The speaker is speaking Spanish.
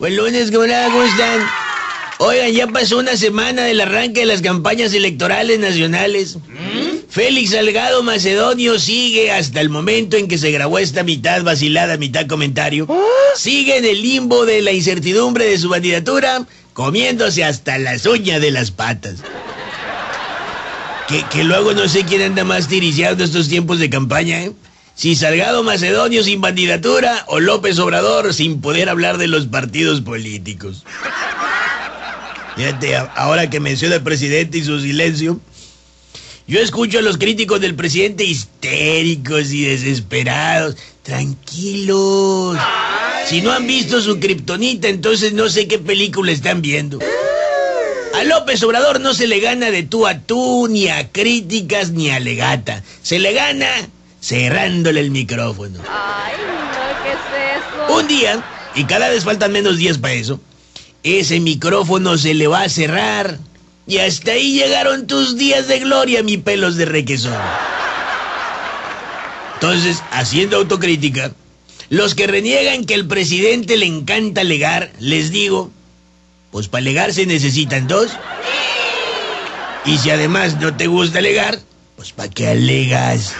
Buen lunes, camarada, ¿cómo están? Oigan, ya pasó una semana del arranque de las campañas electorales nacionales. Félix Salgado Macedonio sigue hasta el momento en que se grabó esta mitad vacilada, mitad comentario. Sigue en el limbo de la incertidumbre de su candidatura, comiéndose hasta las uñas de las patas. Que, que luego no sé quién anda más tiriciando estos tiempos de campaña, ¿eh? Si Salgado Macedonio sin candidatura o López Obrador sin poder hablar de los partidos políticos. Fíjate, ahora que menciona al presidente y su silencio, yo escucho a los críticos del presidente histéricos y desesperados. Tranquilos. Si no han visto su kriptonita, entonces no sé qué película están viendo. A López Obrador no se le gana de tú a tú, ni a críticas, ni a legata. Se le gana cerrándole el micrófono. Ay, no, ¿qué es eso? Un día, y cada vez faltan menos días para eso, ese micrófono se le va a cerrar. Y hasta ahí llegaron tus días de gloria, mi pelos de requesón. Entonces, haciendo autocrítica, los que reniegan que al presidente le encanta alegar, les digo, pues para alegar se necesitan dos. Y si además no te gusta alegar, pues para qué alegas.